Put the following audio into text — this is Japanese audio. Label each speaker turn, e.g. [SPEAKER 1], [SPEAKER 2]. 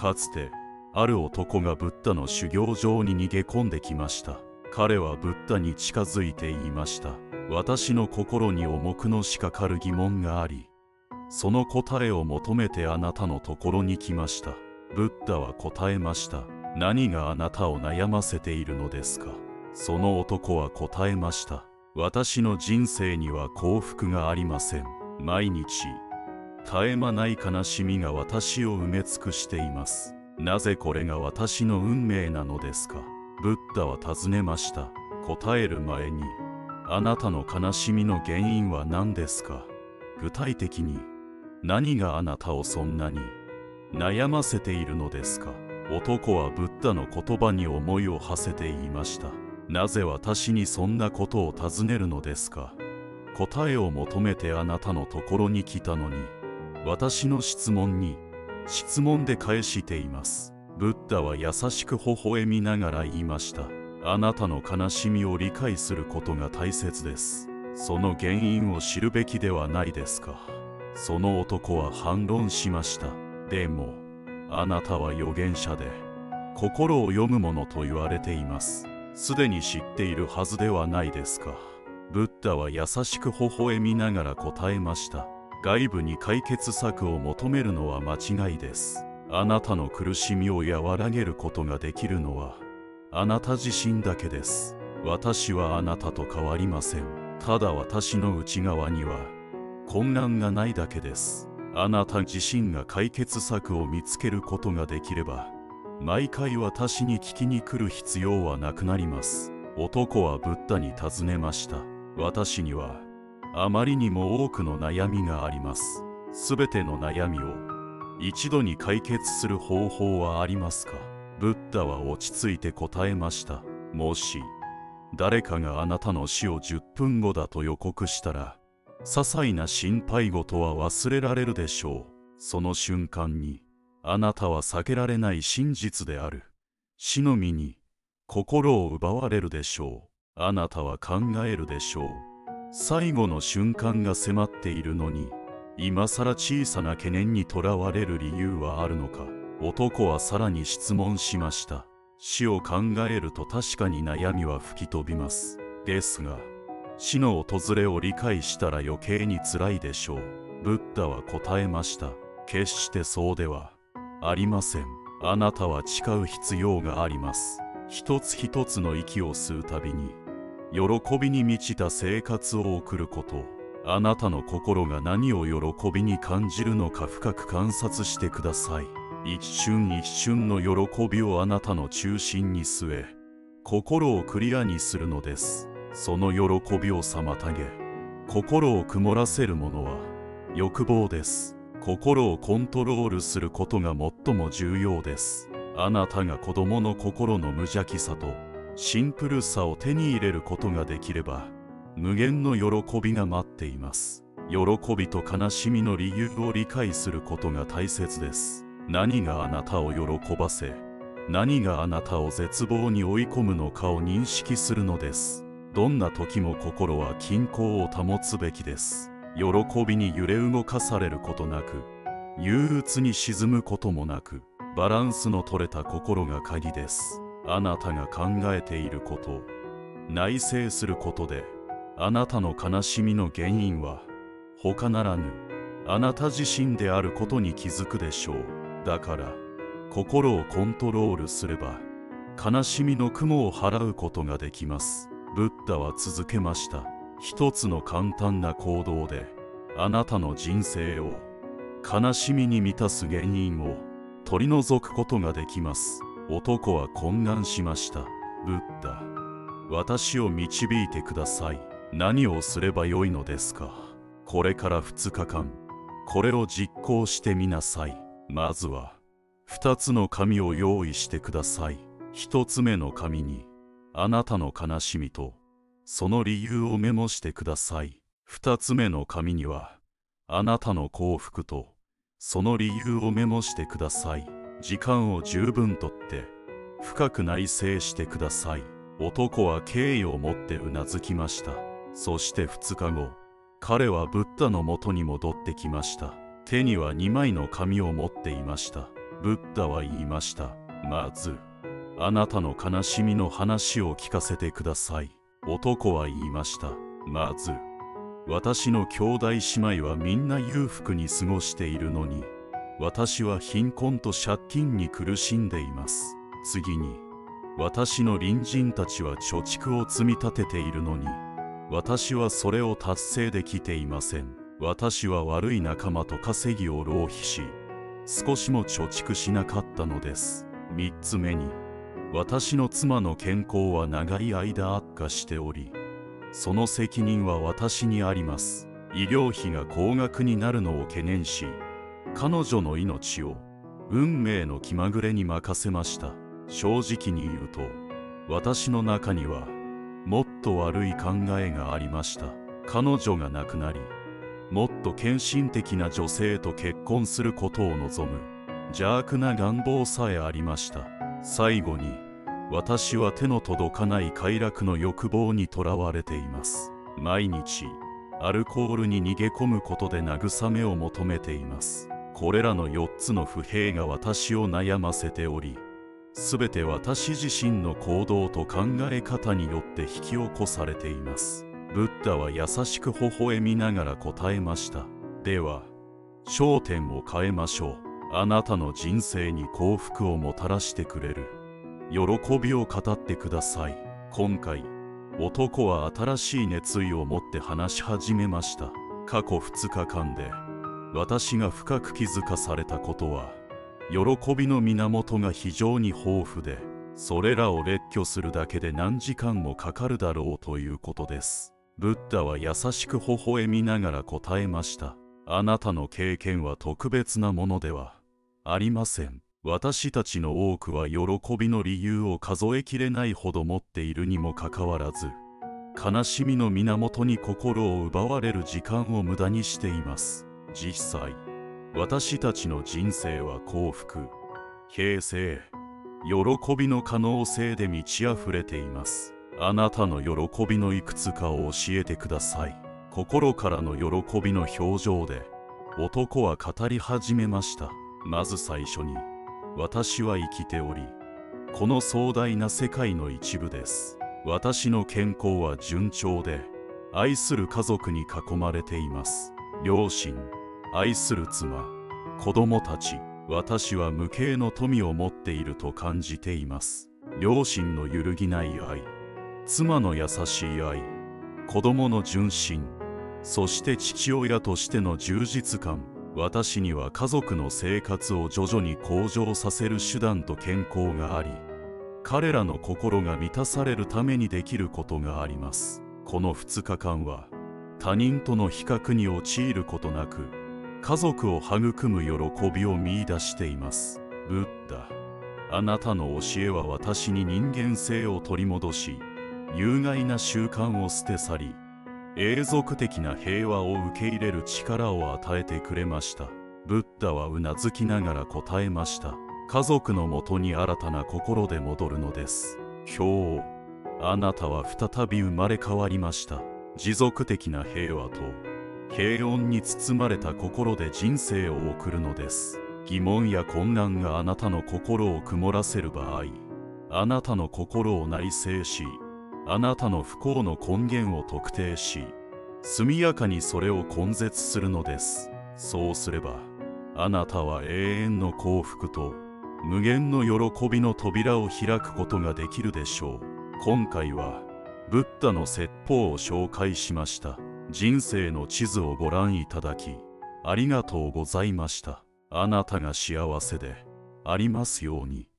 [SPEAKER 1] かつてある男がブッダの修行場に逃げ込んできました。彼はブッダに近づいていました。私の心に重くのしかかる疑問がありその答えを求めてあなたのところに来ました。ブッダは答えました。何があなたを悩ませているのですか？その男は答えました。私の人生には幸福がありません。毎日絶え間ない悲しみが私を埋め尽くしています。なぜこれが私の運命なのですか？ブッダは尋ねました。答える前にあなたの悲しみの原因は何ですか？具体的に何があなたをそんなに悩ませているのですか？男はブッダの言葉に思いを馳せて言いました。なぜ私にそんなことを尋ねるのですか？答えを求めてあなたのところに来たのに私の質問に質問で返しています。ブッダは優しく微笑みながら言いました。あなたの悲しみを理解することが大切です。その原因を知るべきではないですか。その男は反論しました。でもあなたは預言者で心を読むものと言われています。すでに知っているはずではないですか。ブッダは優しく微笑みながら答えました。外部に解決策を求めるのは間違いです。あなたの苦しみを和らげることができるのはあなた自身だけです。私はあなたと変わりません。ただ私の内側には混乱がないだけです。あなた自身が解決策を見つけることができれば毎回私に聞きに来る必要はなくなります。男はブッダに尋ねました。私にはあまりにも多くの悩みがあります。すべての悩みを一度に解決する方法はありますか？ブッダは落ち着いて答えました。もし誰かがあなたの死を10分後だと予告したら些細な心配事は忘れられるでしょう。その瞬間にあなたは避けられない真実である。死の身に心を奪われるでしょう。あなたは考えるでしょう。最後の瞬間が迫っているのに今さら小さな懸念にとらわれる理由はあるのか。男はさらに質問しました。死を考えると確かに悩みは吹き飛びます。ですが死の訪れを理解したら余計に辛いでしょう。ブッダは答えました。決してそうではありません。あなたは誓う必要があります。一つ一つの息を吸うたびに喜びに満ちた生活を送ること。あなたの心が何を喜びに感じるのか深く観察してください。一瞬一瞬の喜びをあなたの中心に据え心をクリアにするのです。その喜びを妨げ心を曇らせるものは欲望です。心をコントロールすることが最も重要です。あなたが子供の心の無邪気さとシンプルさを手に入れることができれば無限の喜びが待っています。喜びと悲しみの理由を理解することが大切です。何があなたを喜ばせ何があなたを絶望に追い込むのかを認識するのです。どんな時も心は均衡を保つべきです。喜びに揺れ動かされることなく憂鬱に沈むこともなくバランスの取れた心が鍵です。あなたが考えていること内省することであなたの悲しみの原因は他ならぬあなた自身であることに気づくでしょう。だから心をコントロールすれば悲しみの雲を払うことができます。ブッダは続けました。一つの簡単な行動であなたの人生を悲しみに満たす原因を取り除くことができます。男は懇願しました。ブッダ私を導いてください。何をすればよいのですか。これから2日間これを実行してみなさい。まずは2つの紙を用意してください。1つ目の紙にあなたの悲しみとその理由をメモしてください。2つ目の紙にはあなたの幸福とその理由をメモしてください。時間を十分とって深く内省してください。男は敬意を持ってうなずきました。そして2日後彼はブッダのもとに戻ってきました。手には2枚の紙を持っていました。ブッダは言いました。まずあなたの悲しみの話を聞かせてください。男は言いました。まず私の兄弟姉妹はみんな裕福に過ごしているのに。私は貧困と借金に苦しんでいます。次に私の隣人たちは貯蓄を積み立てているのに私はそれを達成できていません。私は悪い仲間と稼ぎを浪費し少しも貯蓄しなかったのです。3つ目に私の妻の健康は長い間悪化しておりその責任は私にあります。医療費が高額になるのを懸念し彼女の命を運命の気まぐれに任せました。正直に言うと私の中にはもっと悪い考えがありました。彼女が亡くなりもっと献身的な女性と結婚することを望む邪悪な願望さえありました。最後に私は手の届かない快楽の欲望にとらわれています。毎日アルコールに逃げ込むことで慰めを求めています。これらの4つの不平が私を悩ませておりすべて私自身の行動と考え方によって引き起こされています。ブッダは優しく微笑みながら答えました。では焦点を変えましょう。あなたの人生に幸福をもたらしてくれる。喜びを語ってください。今回男は新しい熱意を持って話し始めました。過去2日間で。私が深く気づかされたことは喜びの源が非常に豊富でそれらを列挙するだけで何時間もかかるだろうということです。ブッダは優しく微笑みながら答えました。あなたの経験は特別なものではありません。私たちの多くは喜びの理由を数えきれないほど持っているにもかかわらず悲しみの源に心を奪われる時間を無駄にしています。実際私たちの人生は幸福平成喜びの可能性で満ち溢れています。あなたの喜びのいくつかを教えてください。心からの喜びの表情で男は語り始めました。まず最初に私は生きておりこの壮大な世界の一部です。私の健康は順調で愛する家族に囲まれています。両親愛する妻子供たち私は無形の富を持っていると感じています。両親の揺るぎない愛妻の優しい愛子供の純真そして父親としての充実感私には家族の生活を徐々に向上させる手段と健康があり彼らの心が満たされるためにできることがあります。この2日間は他人との比較に陥ることなく家族を育む喜びを見いだしています。ブッダあなたの教えは私に人間性を取り戻し有害な習慣を捨て去り永続的な平和を受け入れる力を与えてくれました。ブッダはうなずきながら答えました。家族のもとに新たな心で戻るのです。今日あなたは再び生まれ変わりました。持続的な平和と平穏に包まれた心で人生を送るのです。疑問や困難があなたの心を曇らせる場合あなたの心を内省しあなたの不幸の根源を特定し速やかにそれを根絶するのです。そうすればあなたは永遠の幸福と無限の喜びの扉を開くことができるでしょう。今回はブッダの説法を紹介しました。人生の地図をご覧いただきありがとうございました。あなたが幸せでありますように。